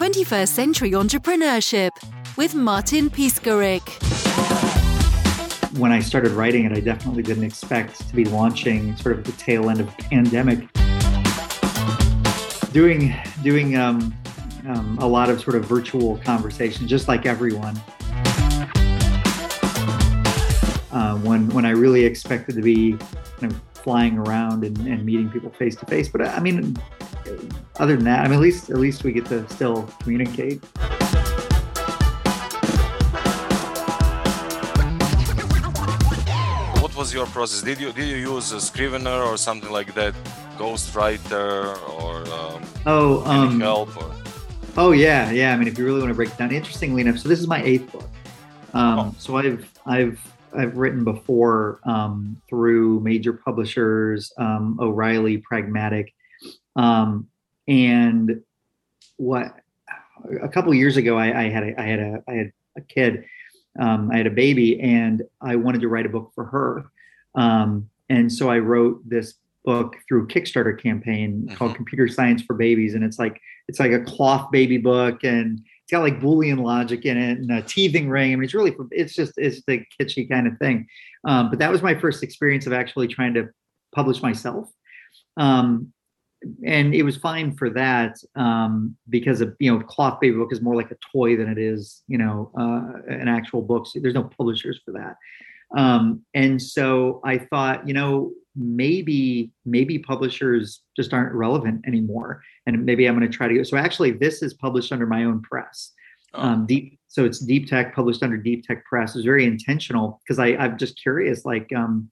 21st Century Entrepreneurship with Martin Piskarik. When I started writing it, I definitely didn't expect to be launching sort of the tail end of the pandemic. Doing, doing um, um, a lot of sort of virtual conversations, just like everyone. Uh, when when I really expected to be kind of flying around and, and meeting people face to face. But I mean, other than that, I mean, at least at least we get to still communicate. What was your process? Did you did you use a Scrivener or something like that, Ghostwriter, or um, oh, um, help? Or? Oh yeah, yeah. I mean, if you really want to break it down, interestingly enough, so this is my eighth book. Um, oh. So I've I've I've written before um, through major publishers, um, O'Reilly, Pragmatic, um, and what a couple years ago I, I, had a, I had a I had a kid, um, I had a baby, and I wanted to write a book for her, um, and so I wrote this book through Kickstarter campaign mm-hmm. called Computer Science for Babies, and it's like it's like a cloth baby book and it's got like Boolean logic in it and a teething ring. I mean, it's really, it's just, it's the kitschy kind of thing. Um, but that was my first experience of actually trying to publish myself. Um, and it was fine for that um, because a you know cloth baby book is more like a toy than it is you know uh, an actual book so there's no publishers for that. Um, and so i thought you know maybe maybe publishers just aren't relevant anymore and maybe i'm going to try to go so actually this is published under my own press. Oh. um, deep so it's deep tech published under deep tech press. It's very intentional because i i'm just curious like um,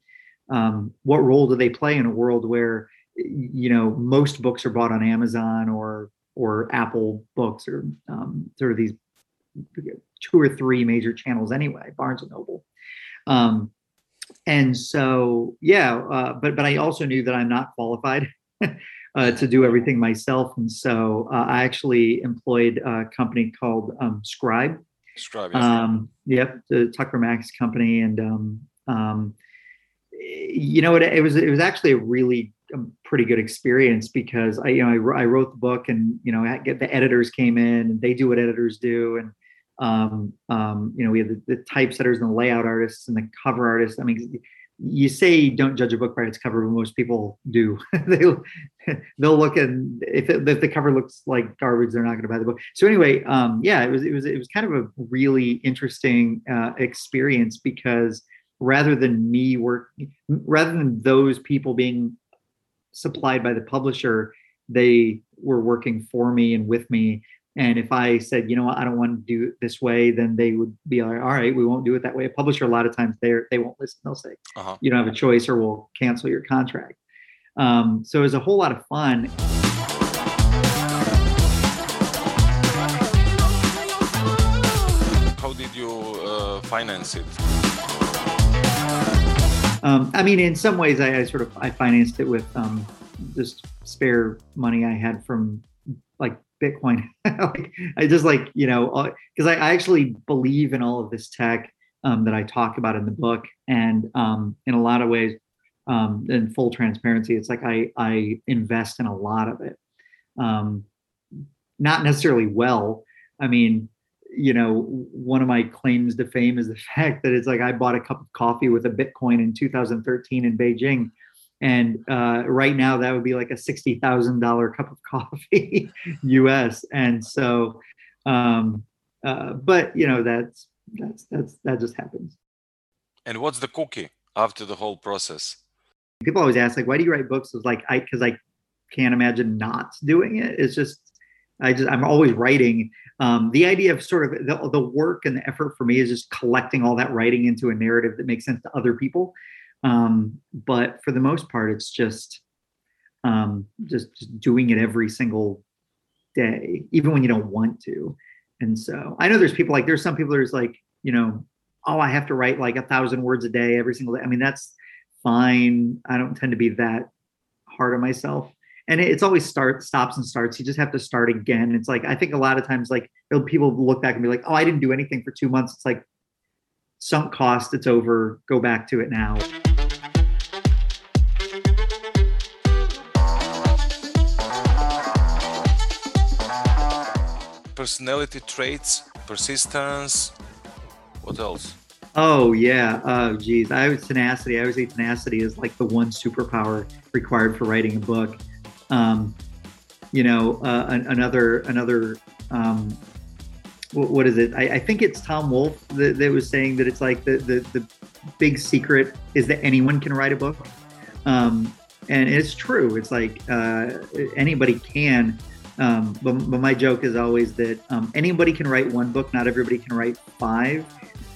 um, what role do they play in a world where you know most books are bought on amazon or or apple books or um, sort of these two or three major channels anyway barnes and noble. Um, and so yeah uh, but but i also knew that i'm not qualified uh, to do everything myself. And so uh, i actually employed a company called um, scribe. Scribe um, yep the tucker max company. And um, um, you know it, it was it was actually a really a pretty good experience because I, you know, I, I wrote the book and, you know, I get the editors came in and they do what editors do. And, um, um, you know, we have the, the typesetters and the layout artists and the cover artists. I mean, you say don't judge a book by its cover, but most people do. they'll they'll look and if, it, if the cover looks like garbage, they're not going to buy the book. So anyway, um, yeah, it was it was it was kind of a really interesting uh, experience because rather than me work, rather than those people being supplied by the publisher, they were working for me and with me and if I said, you know what, I don't want to do it this way, then they would be like, all right, we won't do it that way. A publisher, a lot of times, they they won't listen. They'll say, uh-huh. you don't have a choice, or we'll cancel your contract. Um, so it was a whole lot of fun. How did you uh, finance it? Um, I mean, in some ways, I, I, sort of I financed it with um, just spare money I had from like Bitcoin. like, I just like, you know, because uh, I, I, actually believe in all of this tech um, that I talk about in the book. And um, in a lot of ways, um, in full transparency, it's like I, I invest in a lot of it. Um, not necessarily well. I mean, you know, one of my claims to fame is the fact that it's like I bought a cup of coffee with a Bitcoin in 2013 in Beijing and uh, right now that would be like a sixty thousand dollar cup of coffee, U.S. And so, um, uh, but you know that's that's that's that just happens. And what's the cookie after the whole process? People always ask like, why do you write books? It's like I because I can't imagine not doing it. It's just I just I'm always writing. Um, the idea of sort of the, the work and the effort for me is just collecting all that writing into a narrative that makes sense to other people um, but for the most part, it's just, um, just just doing it every single day, even when you don't want to. And so I know there's people like there's some people there's like you know oh I have to write like a thousand words a day every single day. I mean that's fine. I don't tend to be that hard on myself. And it's always start stops and starts. You just have to start again. It's like I think a lot of times like people look back and be like, oh, I didn't do anything for two months. It's like sunk cost. It's over. Go back to it now. personality traits, persistence. What else? Oh yeah. Oh geez. I was tenacity. I would say tenacity is like the one superpower required for writing a book. Um, you know, uh, another another um, what is it? I, I, think it's Tom Wolfe that, that, was saying that it's like the, the, the big secret is that anyone can write a book. Um, and it's true. It's like uh, anybody can. Um, but, but, my joke is always that um, anybody can write one book, not everybody can write five.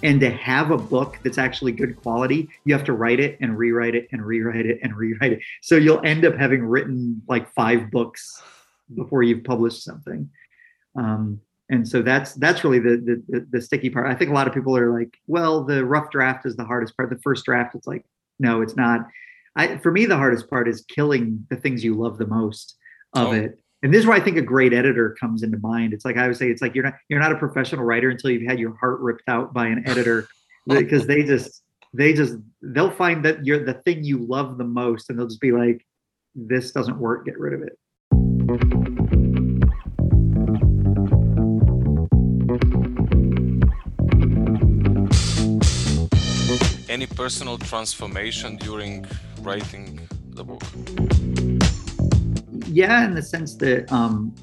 And to have a book that's actually good quality, you have to write it and rewrite it and rewrite it and rewrite it. So you'll end up having written like five books before you've published something. Um, and so that's that's really the, the the sticky part. I think a lot of people are like, well, the rough draft is the hardest part. The first draft, it's like, no, it's not. I for me, the hardest part is killing the things you love the most of oh. it. And this is where I think a great editor comes into mind. It's like I would say, it's like you're not you're not a professional writer until you've had your heart ripped out by an editor because they just they just they'll find that you're the thing you love the most and they'll just be like, this doesn't work, get rid of it. any personal transformation during writing the book? Yeah, in the sense that um,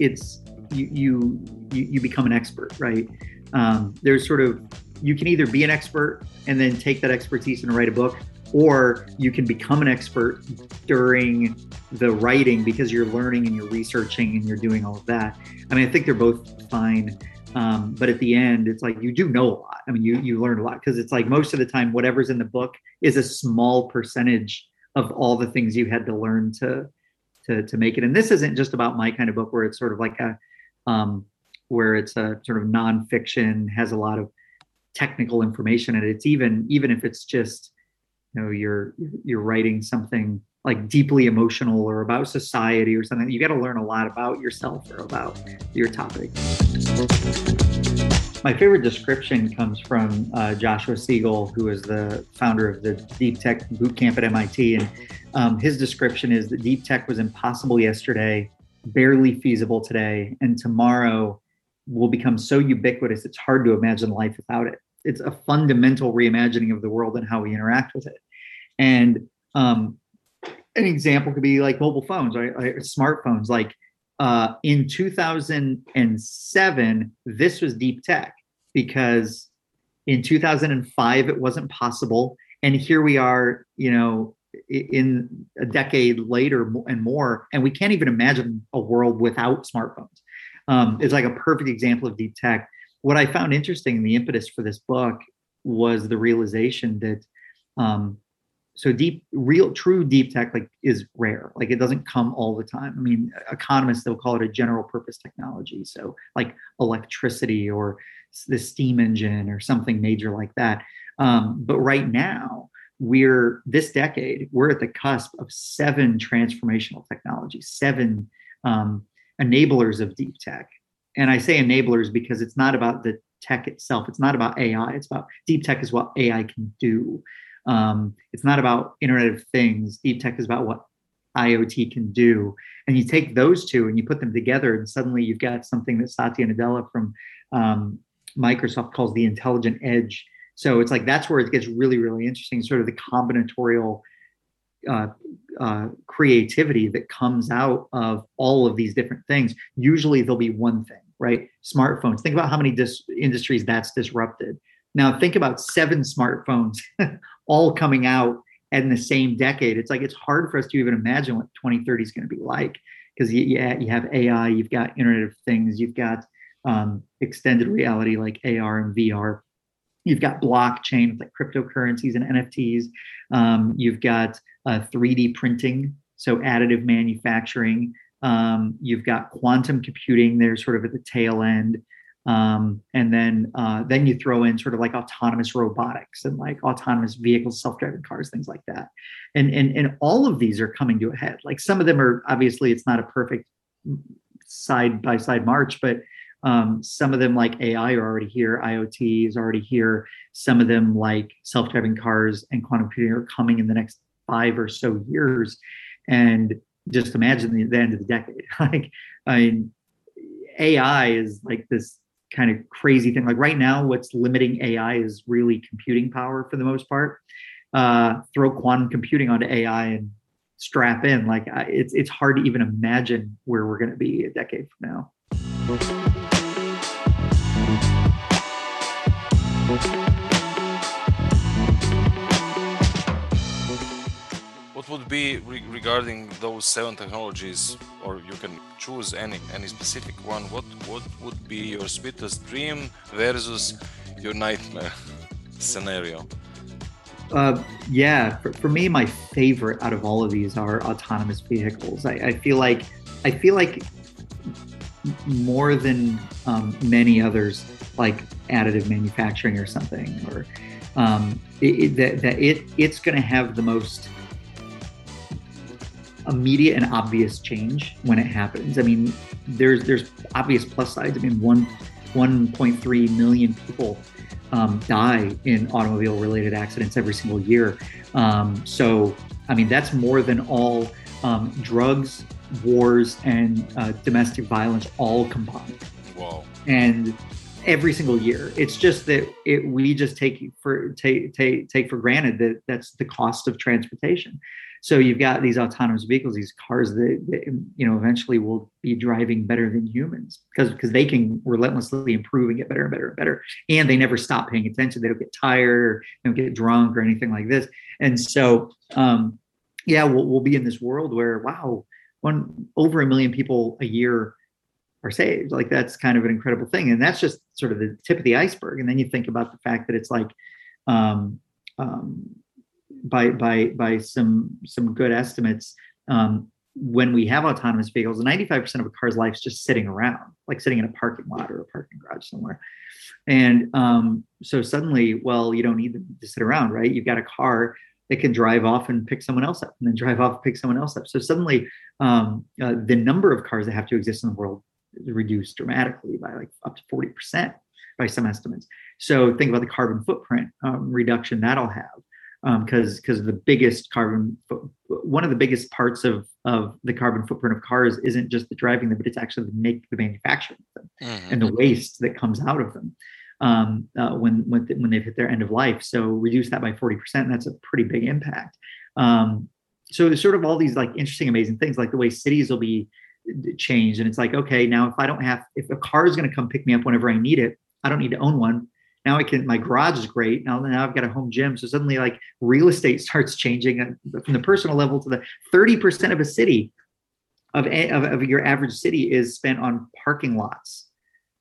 it's you, you you become an expert, right? Um, there's sort of you can either be an expert and then take that expertise and write a book, or you can become an expert during the writing because you're learning and you're researching and you're doing all of that. I mean, I think they're both fine. Um, but at the end, it's like you do know a lot. I mean, you you learn a lot because it's like most of the time, whatever's in the book is a small percentage of all the things you had to learn to to to make it. And this isn't just about my kind of book where it's sort of like a um, where it's a sort of nonfiction, has a lot of technical information, and it's even even if it's just you know you're you're writing something like deeply emotional or about society or something. You got to learn a lot about yourself or about your topic. My favorite description comes from uh, Joshua Siegel, who is the founder of the Deep Tech Bootcamp at MIT. And um, his description is that deep tech was impossible yesterday, barely feasible today, and tomorrow will become so ubiquitous it's hard to imagine life without it. It's a fundamental reimagining of the world and how we interact with it. And um, an example could be like mobile phones, right? Smartphones. Like uh, in 2007, this was deep tech because in 2005 it wasn't possible, and here we are, you know, in a decade later and more, and we can't even imagine a world without smartphones. Um, it's like a perfect example of deep tech. What I found interesting in the impetus for this book was the realization that um, so deep real true deep tech like is rare. Like it doesn't come all the time. I mean economists they'll call it a general purpose technology. So like electricity or the steam engine or something major like that. Um, but right now we're this decade we're at the cusp of seven transformational technologies seven um, enablers of deep tech. And i say enablers because it's not about the tech itself. It's not about ai it's about deep tech is what ai can do um, it's not about Internet of Things. Deep tech is about what IoT can do. And you take those two and you put them together, and suddenly you've got something that Satya Nadella from um, Microsoft calls the intelligent edge. So it's like that's where it gets really, really interesting, sort of the combinatorial uh, uh, creativity that comes out of all of these different things. Usually there'll be one thing, right? Smartphones. Think about how many dis- industries that's disrupted. Now think about seven smartphones all coming out in the same decade. It's like it's hard for us to even imagine what 2030 is going to be like because you, you have AI, you've got Internet of Things, you've got um, extended reality like AR and VR. You've got blockchain like cryptocurrencies and NFTs. Um, you've got uh, 3D printing, so additive manufacturing. Um, you've got quantum computing. They're sort of at the tail end. Um, and then uh, then you throw in sort of like autonomous robotics and like autonomous vehicles, self-driving cars, things like that. And and and all of these are coming to a head. Like some of them are obviously it's not a perfect side by side march, but um, some of them like AI are already here, IoT is already here. Some of them like self-driving cars and quantum computing are coming in the next five or so years. And just imagine the, the end of the decade. like I mean, AI is like this kind of crazy thing. Like right now, what's limiting AI is really computing power for the most part. Uh, throw quantum computing onto AI and strap in. Like it's it's hard to even imagine where we're going to be a decade from now. Would be re- regarding those seven technologies, or you can choose any any specific one? What what would be your sweetest dream versus your nightmare scenario? Uh, yeah, for, for me, my favorite out of all of these are autonomous vehicles. I, I feel like I feel like more than um, many others, like additive manufacturing or something, or um, it, it, that, that it it's going to have the most immediate and obvious change when it happens. I mean, there's there's obvious plus sides. I mean, one 1.3 million people um, die in automobile related accidents every single year. Um, so, I mean, that's more than all um, drugs, wars, and uh, domestic violence all combined. Wow. And every single year, it's just that it, we just take for take, take take for granted that that's the cost of transportation. So you've got these autonomous vehicles, these cars that, that, you know eventually will be driving better than humans because because they can relentlessly improve and get better and better and better, and they never stop paying attention. They don't get tired or they don't get drunk or anything like this. And so, um, yeah, we'll, we'll be in this world where wow, one over a million people a year are saved. Like that's kind of an incredible thing, and that's just sort of the tip of the iceberg. And then you think about the fact that it's like. Um, um, by by by some some good estimates, um, when we have autonomous vehicles, 95% of a car's life is just sitting around, like sitting in a parking lot or a parking garage somewhere. And um, so suddenly, well, you don't need to sit around, right? You've got a car that can drive off and pick someone else up, and then drive off pick someone else up. So suddenly, um, uh, the number of cars that have to exist in the world is reduced dramatically by like up to 40% by some estimates. So think about the carbon footprint um, reduction that'll have because um, because the biggest carbon one of the biggest parts of of the carbon footprint of cars isn't just the driving them, but it's actually the make the manufacturing of them mm-hmm. and the waste that comes out of them um, uh, when when when they've hit their end of life. So reduce that by forty percent. That's a pretty big impact. Um, so there's sort of all these like interesting, amazing things, like the way cities will be changed, and it's like okay, now if I don't have if a car is going to come pick me up whenever I need it, I don't need to own one now I can, my garage is great. Now, now I've got a home gym. So suddenly like real estate starts changing uh, from the personal level to the 30% of a city of, of, of your average city is spent on parking lots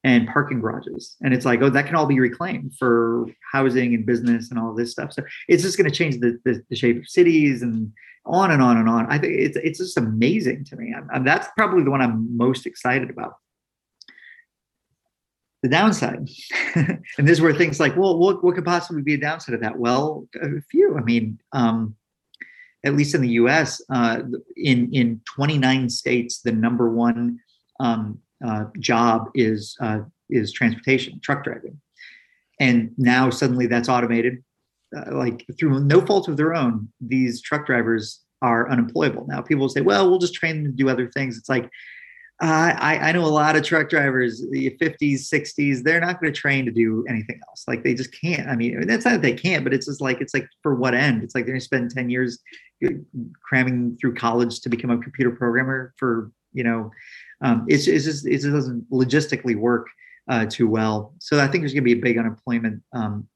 and parking garages. And it's like, oh, that can all be reclaimed for housing and business and all this stuff. So it's just going to change the, the, the, shape of cities and on and on and on. I think it's, it's just amazing to me. I'm, that's probably the one I'm most excited about the downside. and this is where things like, well, what, what could possibly be a downside of that? Well, a few. I mean, um, at least in the U.S., uh, in in 29 states, the number one um, uh, job is uh, is transportation, truck driving, and now suddenly that's automated. Uh, like through no fault of their own, these truck drivers are unemployable now. People say, "Well, we'll just train them to do other things." It's like uh, I, I know a lot of truck drivers, the 50s, 60s, they're not going to train to do anything else. Like they just can't. I mean, that's not that they can't, but it's just like, it's like for what end? It's like they're going to spend 10 years cramming through college to become a computer programmer for, you know, um, it's, it's just, it just doesn't logistically work uh, too well. So I think there's going to be a big unemployment um,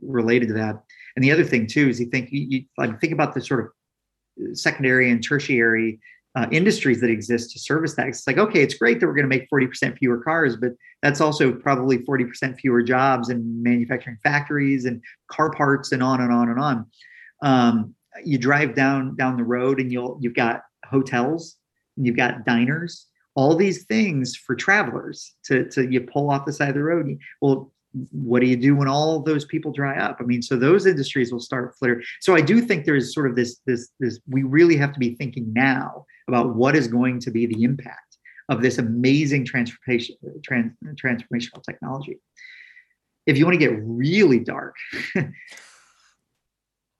related to that. And the other thing too, is you think, you, you like think about the sort of secondary and tertiary uh, industries that exist to service that. It's like, okay, it's great that we're going to make 40% fewer cars, but that's also probably 40% fewer jobs in manufacturing factories and car parts and on and on and on. Um, you drive down down the road and you'll you've got hotels and you've got diners, all these things for travelers to, to you pull off the side of the road. Well, what do you do when all those people dry up? I mean, so those industries will start flittering. So I do think there's sort of this this this we really have to be thinking now about what is going to be the impact of this amazing transformation trans, transformational technology. If you want to get really dark,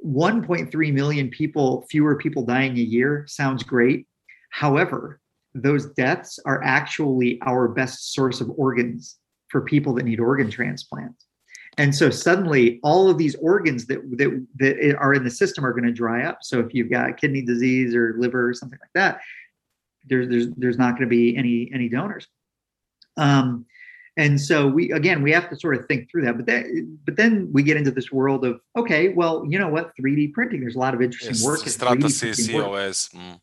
1.3 million people fewer people dying a year sounds great. However, those deaths are actually our best source of organs for people that need organ transplants. And so suddenly all of these organs that, that, that are in the system are going to dry up. So if you've got kidney disease or liver or something like that, there's, there's, there's not going to be any, any donors. Um, and so we again we have to sort of think through that but then but then we get into this world of okay well you know what 3d printing there's a lot of interesting yes, work Stratasys EOS mm.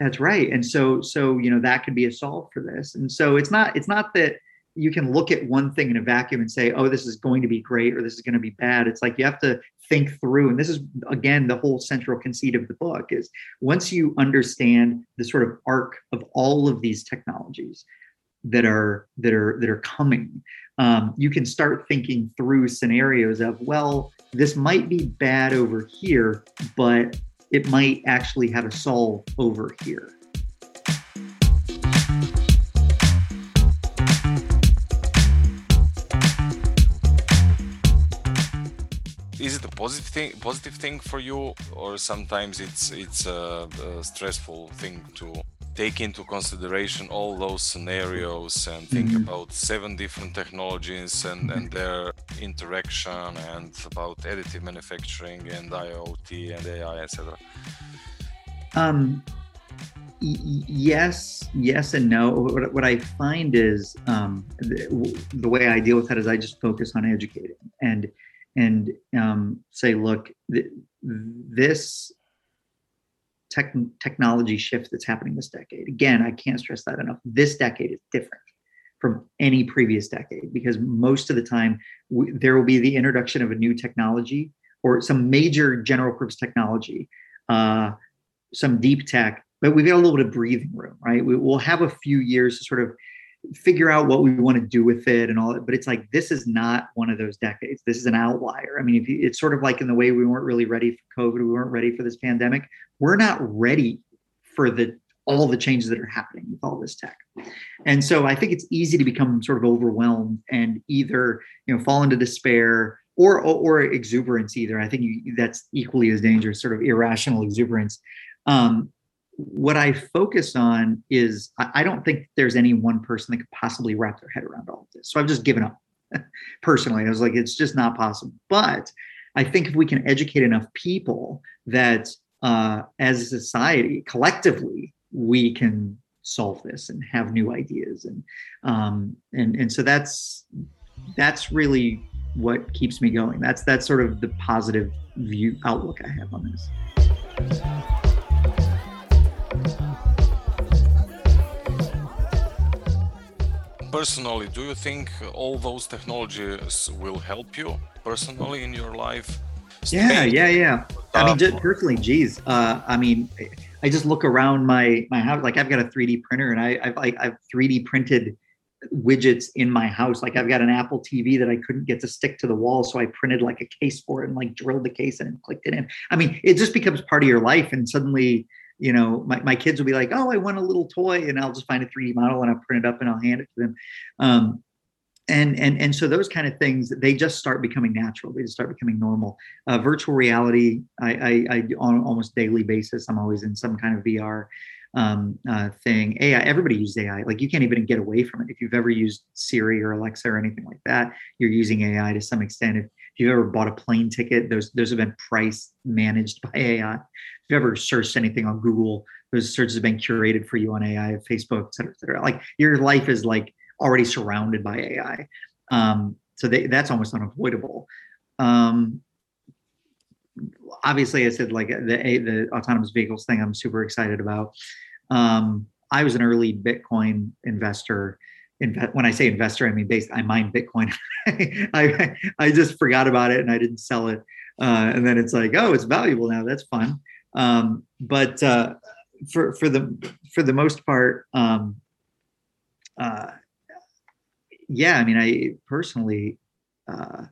that's right and so so you know that could be a solve for this and so it's not it's not that you can look at one thing in a vacuum and say oh this is going to be great or this is going to be bad. It's like you have to think through and this is again the whole central conceit of the book is once you understand the sort of arc of all of these technologies that are that are that are coming um, you can start thinking through scenarios of well this might be bad over here but it might actually have a solve over here positive thing positive thing for you or sometimes it's it's a, a stressful thing to take into consideration all those scenarios and think mm-hmm. about seven different technologies and, and their interaction and about additive manufacturing and IoT and AI, etc. Um, y- yes, yes, and no. What, what I find is um, the, the, way I deal with that is I just focus on educating and and um, say, look, th- this tech, technology shift that's happening this decade. Again, I can't stress that enough. This decade is different from any previous decade because most of the time there will be the introduction of a new technology or some major general purpose technology, uh, some deep tech, but we've got a little bit of breathing room, right? We, will have a few years to sort of figure out what we want to do with it and all that. But it's like this is not one of those decades. This is an outlier. I mean, if you, it's sort of like in the way we weren't really ready for COVID, we weren't ready for this pandemic. We're not ready for the all the changes that are happening with all this tech. And so I think it's easy to become sort of overwhelmed and either you know fall into despair or or, or exuberance. Either I think you, that's equally as dangerous, sort of irrational exuberance. Um, what I focus on is I, don't think there's any one person that could possibly wrap their head around all of this. So I've just given up personally. I was like, it's just not possible. But I think if we can educate enough people that uh, as a society, collectively, we can solve this and have new ideas and um, and and so that's that's really what keeps me going. That's that's sort of the positive view outlook I have on this. Personally, do you think all those technologies will help you personally in your life? Yeah, yeah, yeah. I mean, just personally, geez. Uh, I mean, I just look around my my house. Like I've got a 3D printer, and I, I've like I've 3D printed widgets in my house. Like I've got an Apple TV that I couldn't get to stick to the wall, so I printed like a case for it and like drilled the case in and clicked it in. I mean, it just becomes part of your life, and suddenly you know, my, my kids will be like, oh, I want a little toy, and I'll just find a 3D model and I'll print it up and I'll hand it to them. Um, and and and so those kind of things they just start becoming natural. They just start becoming normal. Uh, virtual reality I, I, I on almost daily basis. I'm always in some kind of vr um, uh, thing. Ai everybody uses ai like you can't even get away from it. If you've ever used siri or alexa or anything like that you're using ai to some extent. If, if you've ever bought a plane ticket those those have been price managed by ai if you've ever searched anything on Google, those searches have been curated for you on AI, Facebook, et cetera, et cetera. Like your life is like already surrounded by AI. Um, so they, that's almost unavoidable. Um, obviously, I said like the the autonomous vehicles thing. I'm super excited about. Um, I was an early Bitcoin investor. When I say investor, I mean based. I mine Bitcoin. I I just forgot about it and I didn't sell it. Uh, and then it's like, oh, it's valuable now. That's fun. Um, but uh, for for the for the most part, um, uh, yeah, I mean, I personally, uh,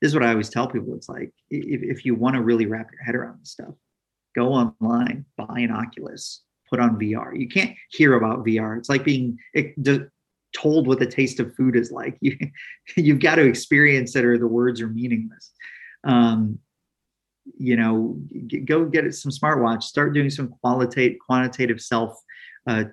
this is what I always tell people. It's like if, if you want to really wrap your head around this stuff, go online, buy an Oculus, put on VR. You can't hear about VR. It's like being told what the taste of food is like. You you've got to experience it, or the words are meaningless. Um, you know, go get some smartwatch, start doing some qualitative, quantitative self uh,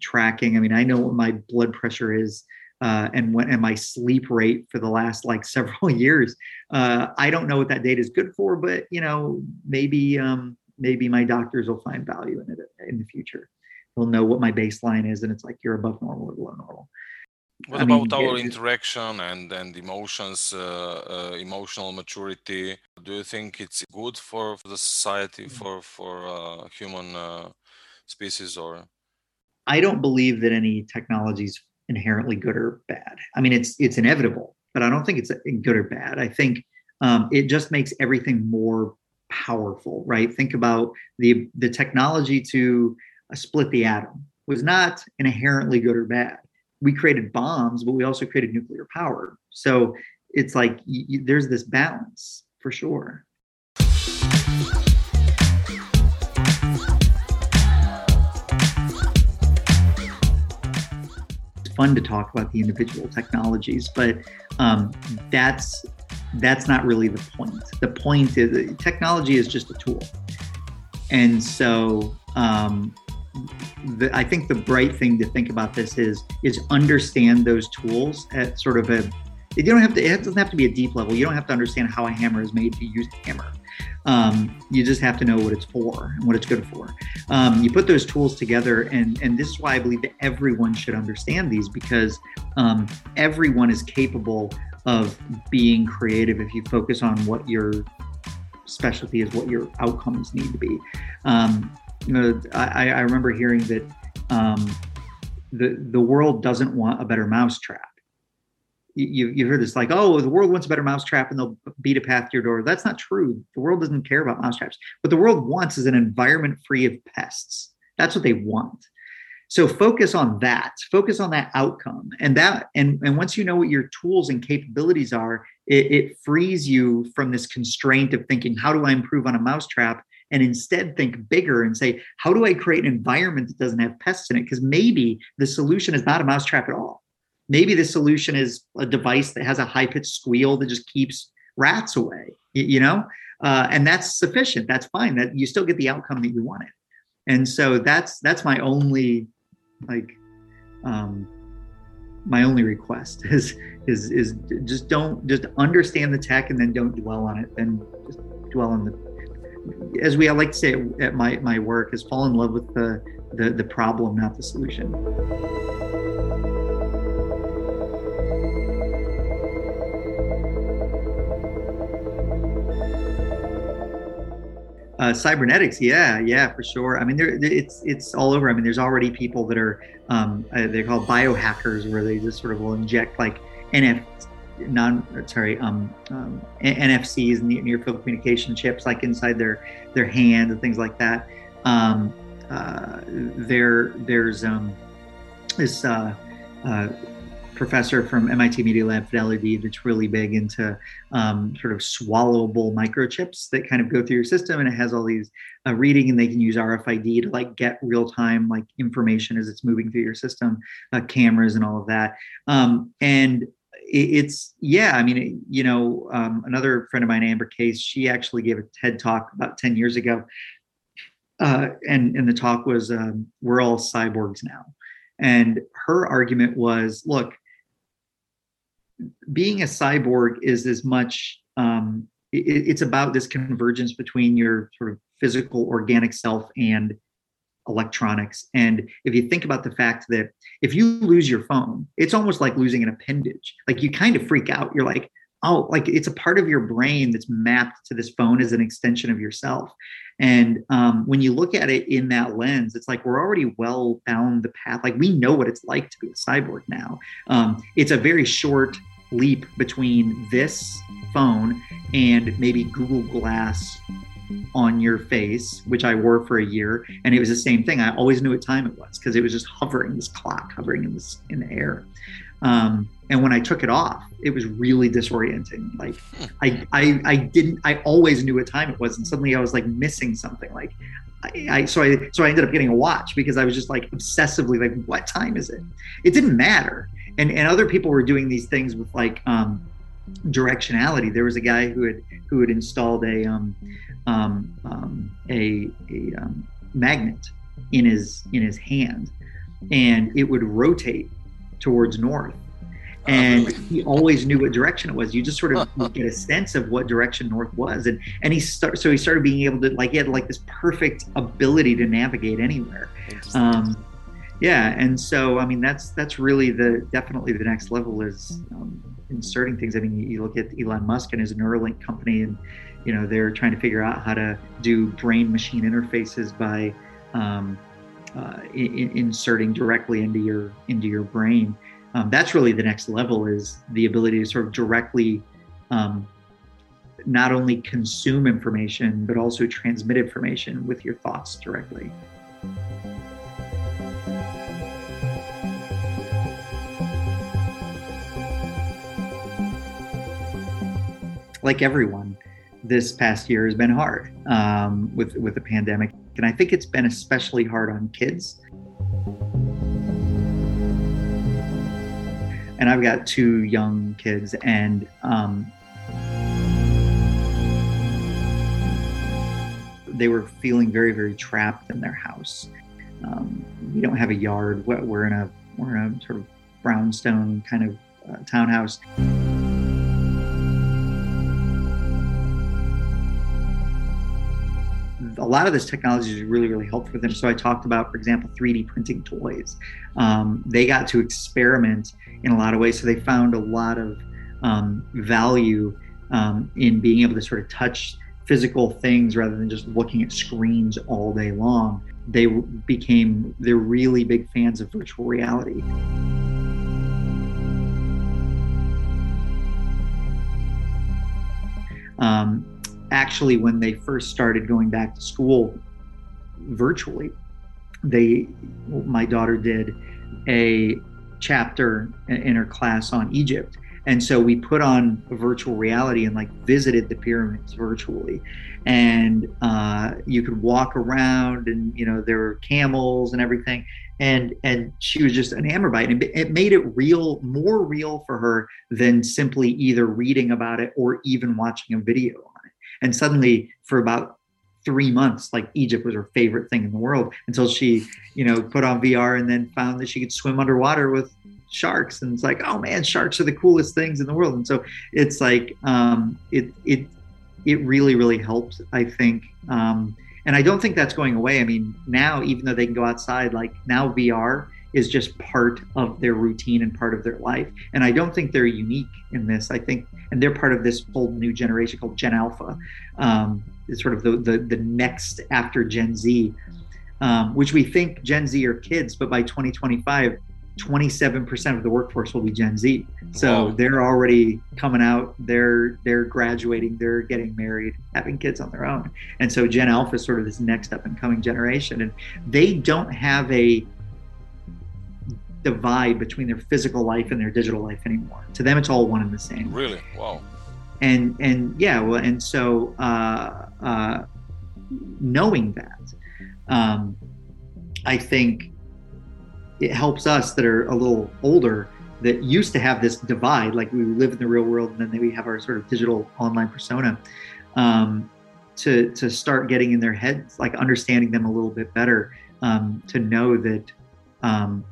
tracking. I mean, I know what my blood pressure is uh, and what and my sleep rate for the last like several years. Uh, I don't know what that data is good for, but you know, maybe um, maybe my doctors will find value in it in the future. They'll know what my baseline is, and it's like you're above normal or below normal. What I about mean, our interaction and and emotions, uh, uh, emotional maturity? Do you think it's good for, for the society, mm. for for uh, human uh, species, or? I don't believe that any technology is inherently good or bad. I mean, it's it's inevitable, but I don't think it's good or bad. I think um, it just makes everything more powerful, right? Think about the the technology to split the atom was not inherently good or bad we created bombs, but we also created nuclear power. So it's like y- y- there's this balance for sure. It's fun to talk about the individual technologies, but um, that's that's not really the point. The point is technology is just a tool, and so um, the, I think the bright thing to think about this is is understand those tools at sort of a you don't have to it doesn't have to be a deep level. You don't have to understand how a hammer is made to use a hammer. Um, you just have to know what it's for and what it's good for. Um, you put those tools together and and this is why i believe that everyone should understand these because um, everyone is capable of being creative if you focus on what your specialty is what your outcomes need to be. Um, you know, I, I remember hearing that um, the the world doesn't want a better mousetrap. You you heard this like, oh, the world wants a better mousetrap, and they'll beat a path to your door. That's not true. The world doesn't care about mousetraps. What the world wants is an environment free of pests. That's what they want. So focus on that. Focus on that outcome, and that and and once you know what your tools and capabilities are, it, it frees you from this constraint of thinking, how do I improve on a mousetrap? And instead think bigger and say, how do I create an environment that doesn't have pests in it? Because maybe the solution is not a mousetrap at all. Maybe the solution is a device that has a high pitched squeal that just keeps rats away, you, know? Uh, and that's sufficient. That's fine. That you still get the outcome that you wanted. And so that's that's my only like um, my only request is is is just don't just understand the tech and then don't dwell on it. Then just dwell on the as we I like to say at my, my work, is fall in love with the, the, the problem, not the solution. Uh, cybernetics, yeah, yeah, for sure. I mean, there, it's it's all over. I mean, there's already people that are um, uh, they're called biohackers, where they just sort of will inject like NF, non sorry um, um, NFCs and near field communication chips like inside their their hand and things like that. Um, uh, there there's um, this uh, uh, professor from MIT Media Lab Fidelity that's really big into um, sort of swallowable microchips that kind of go through your system and it has all these uh, reading and they can use RFID to like get real time like information as it's moving through your system, uh, cameras and all of that. Um, and it's yeah i mean you know um, another friend of mine amber case she actually gave a ted talk about 10 years ago. Uh, and and the talk was um, we're all cyborgs now. And her argument was look being a cyborg is as much um, it, it's about this convergence between your sort of physical organic self and electronics. And if you think about the fact that if you lose your phone, it's almost like losing an appendage. Like you kind of freak out. You're like, oh, like it's a part of your brain that's mapped to this phone as an extension of yourself. And um, when you look at it in that lens, it's like we're already well down the path. Like we know what it's like to be a cyborg now. Um, it's a very short leap between this phone and maybe Google Glass on your face, which I wore for a year, and it was the same thing. I always knew what time it was because it was just hovering, this clock hovering in this in the air. Um, and when I took it off, it was really disorienting. Like I, I, I didn't. I always knew what time it was, and suddenly I was like missing something. Like I, I, so I so I ended up getting a watch because I was just like obsessively like, what time is it? It didn't matter. And and other people were doing these things with like um, directionality. There was a guy who had who had installed a um, um, um, a, a um, magnet in his in his hand, and it would rotate towards north. Oh, And he always knew what direction it was. You just sort of get a sense of what direction north was, and and he start so he started being able to like he had like this perfect ability to navigate anywhere. Um, yeah, and so I mean that's that's really the definitely the next level is um, inserting things. I mean, you, look at Elon Musk and his Neuralink company, and you know they're trying to figure out how to do brain-machine interfaces by um, uh, i- i- inserting directly into your into your brain. Um, that's really the next level is the ability to sort of directly um, not only consume information but also transmit information with your thoughts directly. Like everyone, this past year has been hard um, with with the pandemic, and I think it's been especially hard on kids. And I've got two young kids, and um, they were feeling very, very trapped in their house. Um, we don't have a yard. We're in a we're in a sort of brownstone kind of uh, townhouse. A lot of this technology is really, really helpful for them. So I talked about, for example, 3D printing toys. Um, they got to experiment in a lot of ways. So they found a lot of um, value um, in being able to sort of touch physical things rather than just looking at screens all day long. They became, they're really big fans of virtual reality. Um, actually when they first started going back to school virtually they my daughter did a chapter in her class on egypt. And so we put on virtual reality and like visited the pyramids virtually. And uh, you could walk around and you know there were camels and everything. And and she was just enamored by it and it made it real more real for her than simply either reading about it or even watching a video and suddenly for about three months like egypt was her favorite thing in the world until she you know put on vr and then found that she could swim underwater with sharks. And it's like oh man sharks are the coolest things in the world. And so it's like um, it it it really really helped i think. Um, and i don't think that's going away. I mean now even though they can go outside like now vr is just part of their routine and part of their life. And i don't think they're unique in this. I think and they're part of this whole new generation called gen alpha um, it's sort of the, the the next after gen z um, which we think gen z are kids but by 2025 27% of the workforce will be gen z. So Wow. they're already coming out they're they're graduating they're getting married having kids on their own. And so gen alpha is sort of this next up and coming generation. And they don't have a divide between their physical life and their digital life anymore to them it's all one and the same Really? Wow. and and yeah well and so uh, uh, knowing that um, i think it helps us that are a little older that used to have this divide like we live in the real world and then we have our sort of digital online persona um, to to start getting in their heads like understanding them a little bit better um, to know that um,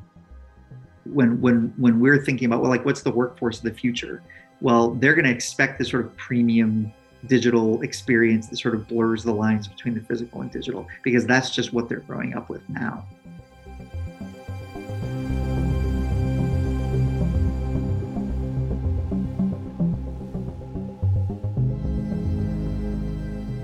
when when when we're thinking about well like what's the workforce of the future well they're going to expect this sort of premium digital experience that sort of blurs the lines between the physical and digital because that's just what they're growing up with now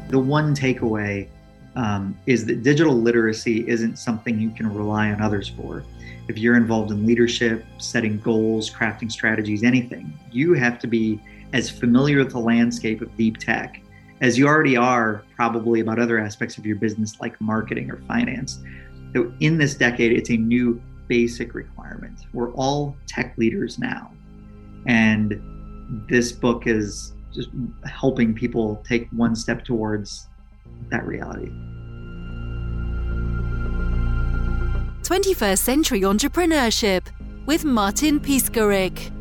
the one takeaway um, is that digital literacy isn't something you can rely on others for. If you're involved in leadership, setting goals, crafting strategies, anything, you have to be as familiar with the landscape of deep tech as you already are, probably about other aspects of your business like marketing or finance. So, in this decade, it's a new basic requirement. We're all tech leaders now. And this book is just helping people take one step towards that reality. 21st Century Entrepreneurship with Martin Piskarik.